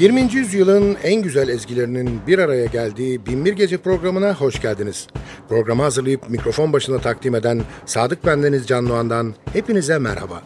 20. yüzyılın en güzel ezgilerinin bir araya geldiği Binbir Gece programına hoş geldiniz. Programı hazırlayıp mikrofon başına takdim eden Sadık Bendeniz Can Doğan'dan hepinize merhaba.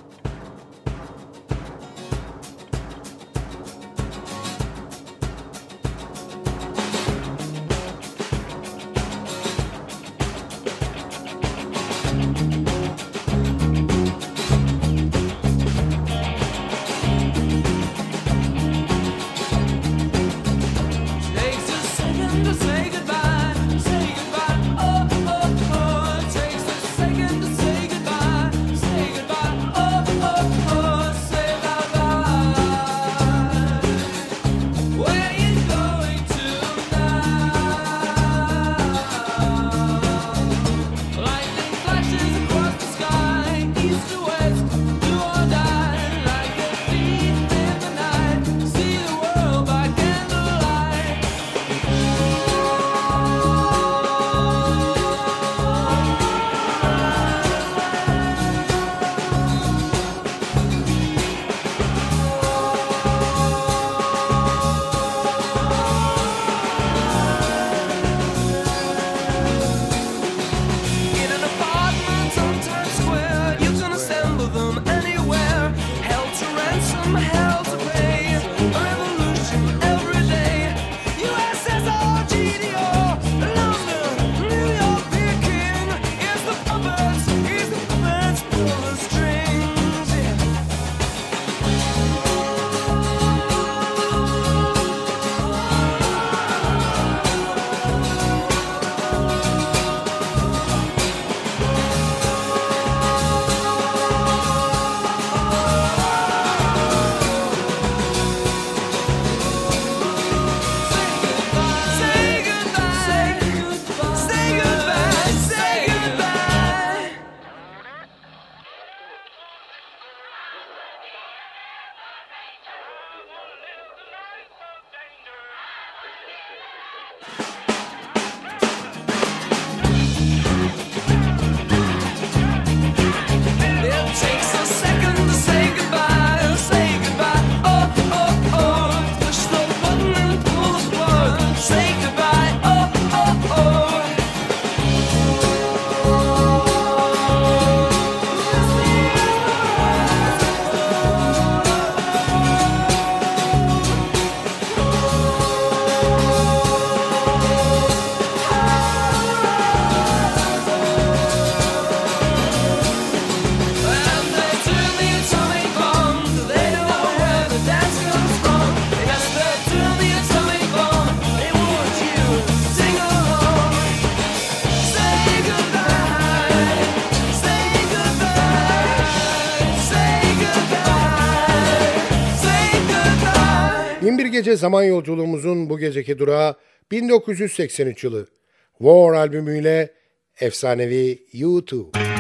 Zaman yolculuğumuzun bu geceki durağı 1983 yılı War albümüyle efsanevi U2.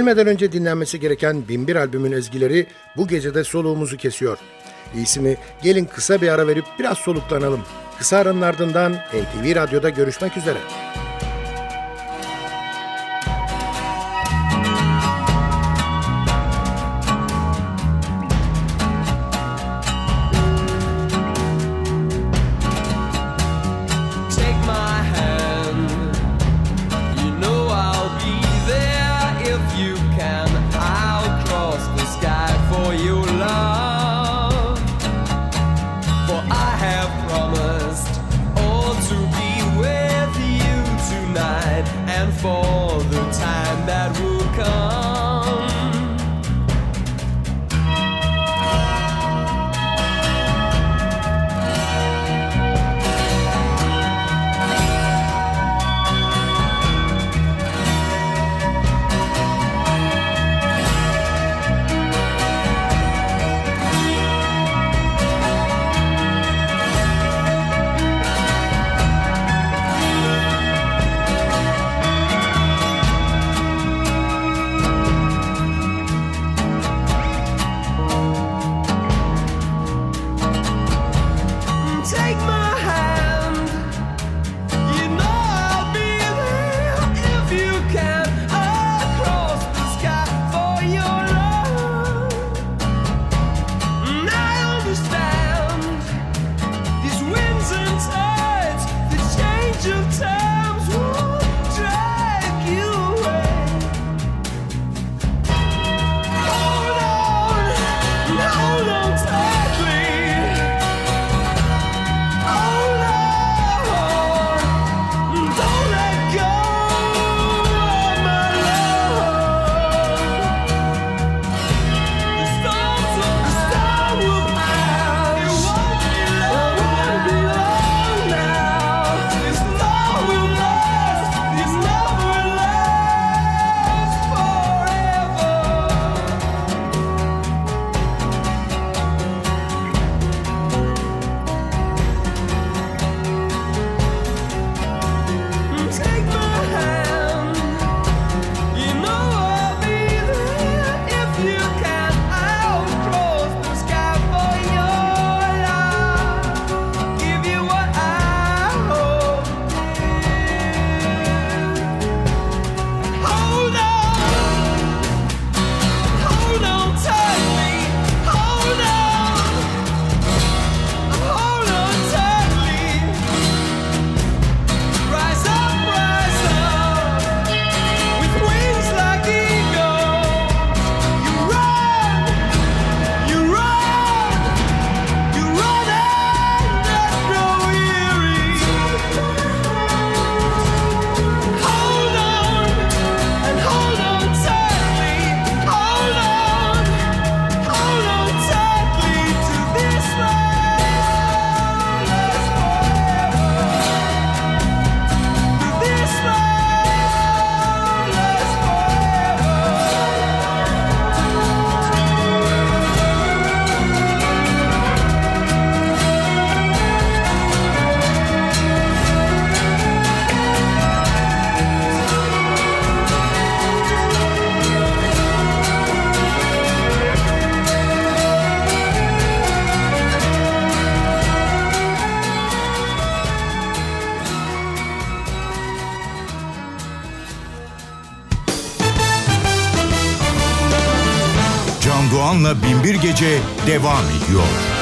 Ölmeden önce dinlenmesi gereken Binbir albümün ezgileri bu gecede soluğumuzu kesiyor. İyisi mi gelin kısa bir ara verip biraz soluklanalım. Kısa aranın ardından NTV Radyo'da görüşmek üzere. Radyo'da Binbir Gece devam ediyor.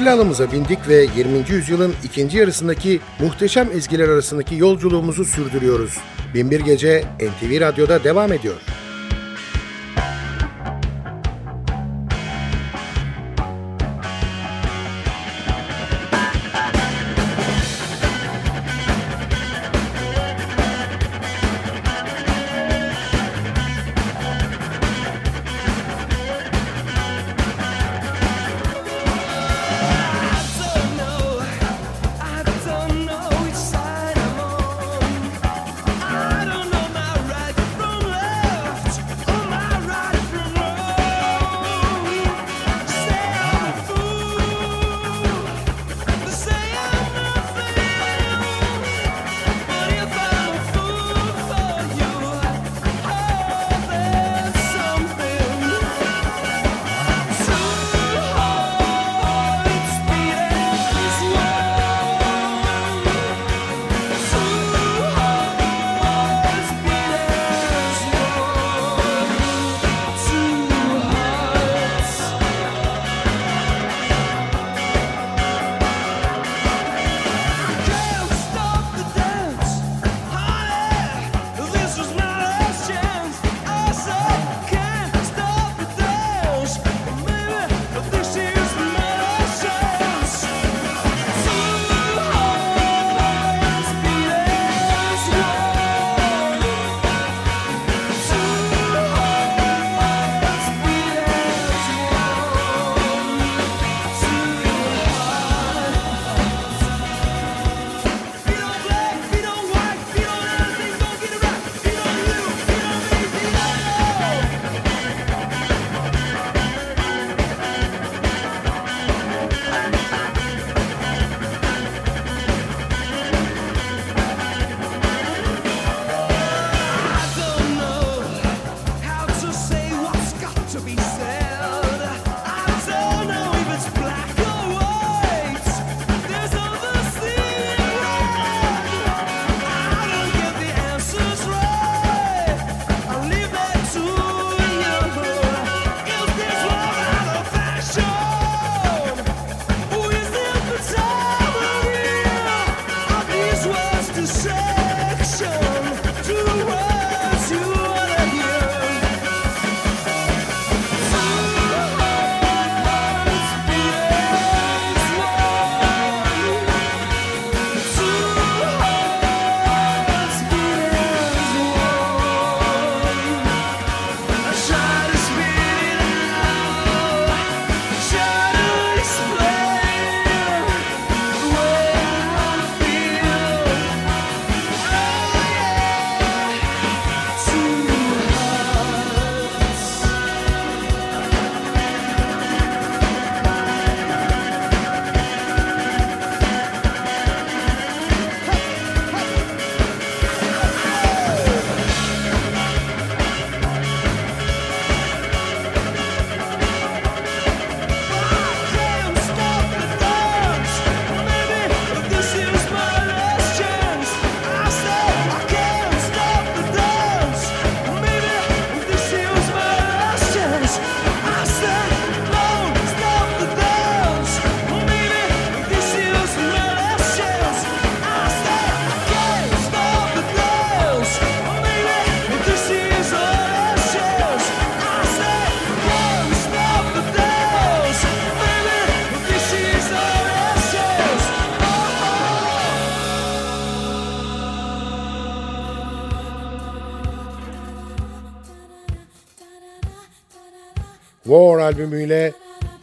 Sihirli alımıza bindik ve 20. yüzyılın ikinci yarısındaki muhteşem ezgiler arasındaki yolculuğumuzu sürdürüyoruz. Binbir Gece NTV Radyo'da devam ediyor.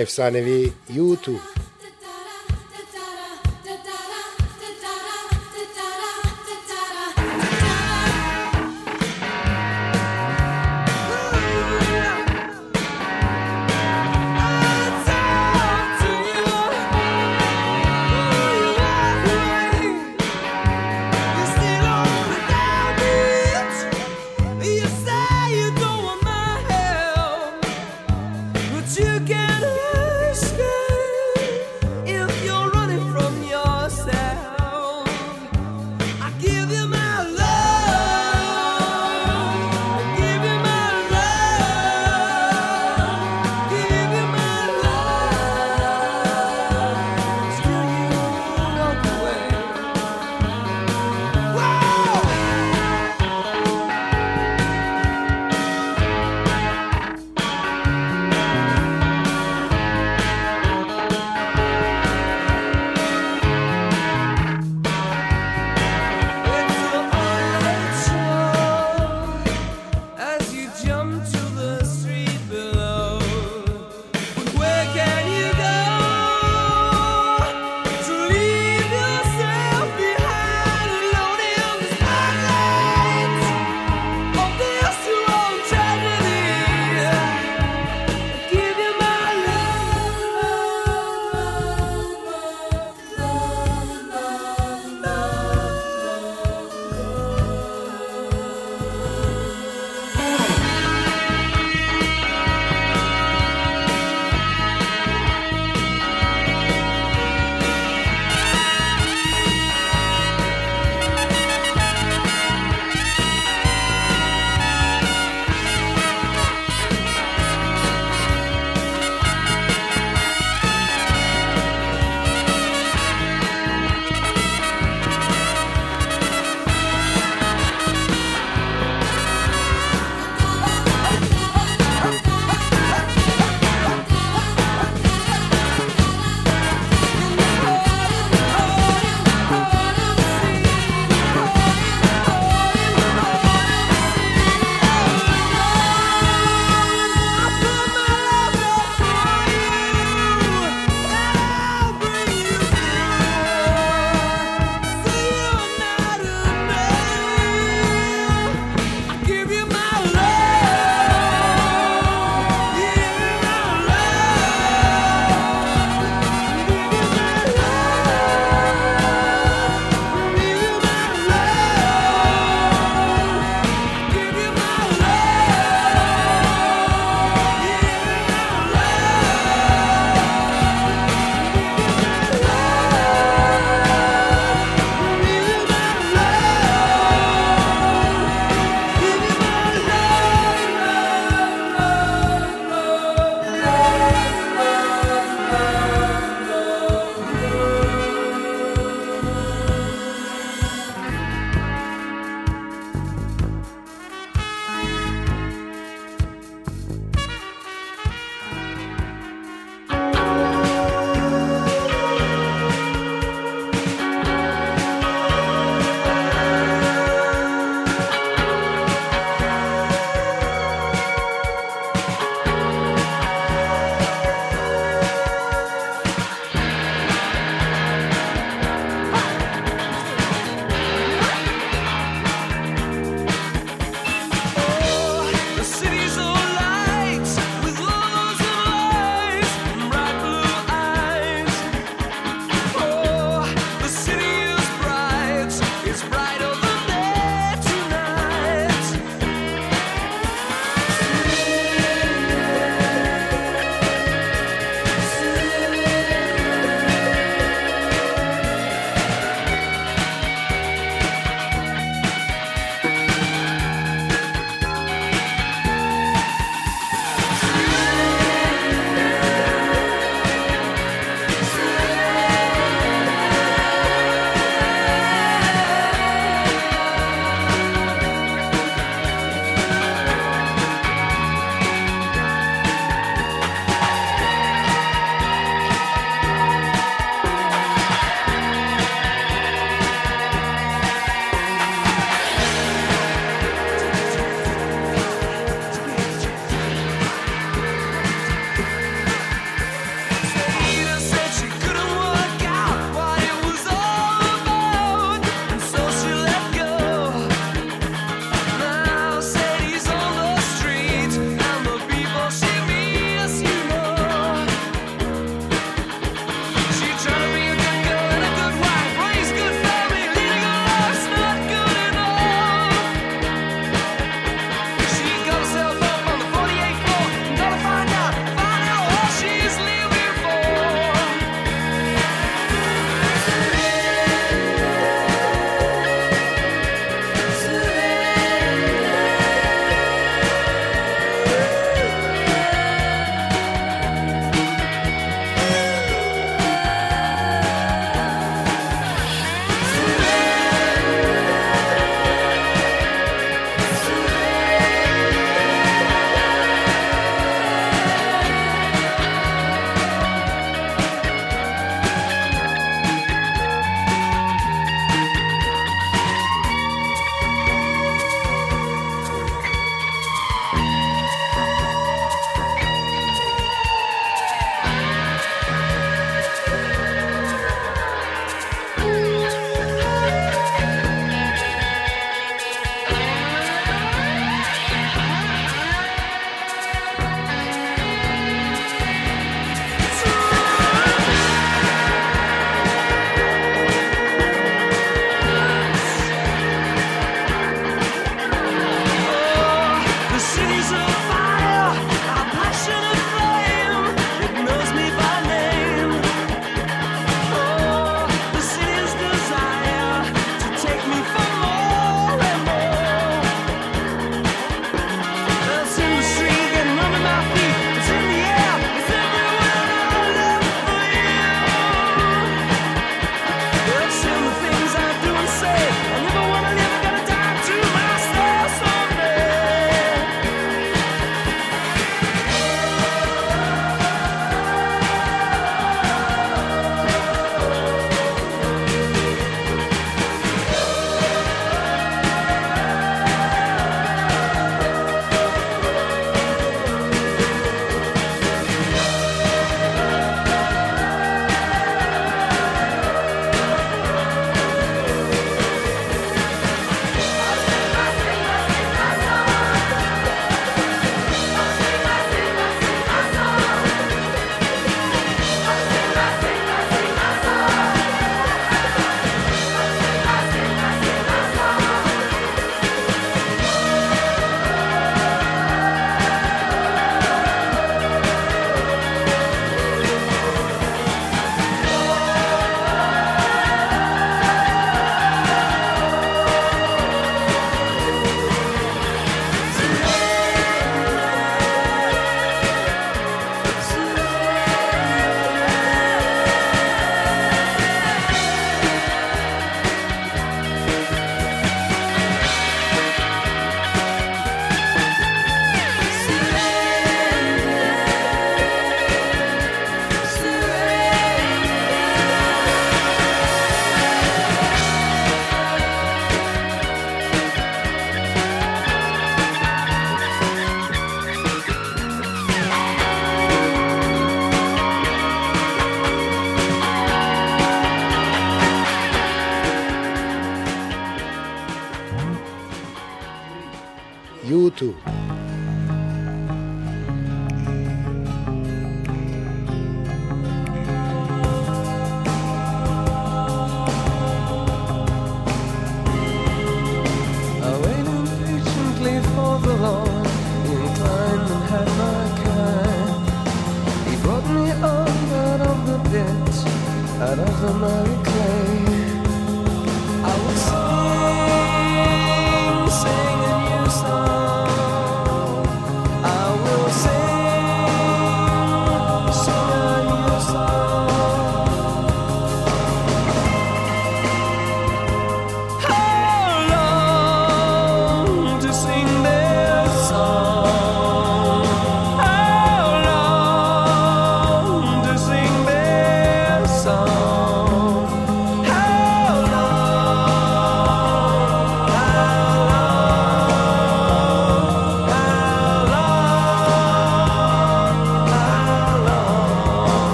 Efsanevi U2.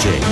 Can Doğan'la Binbir Gece.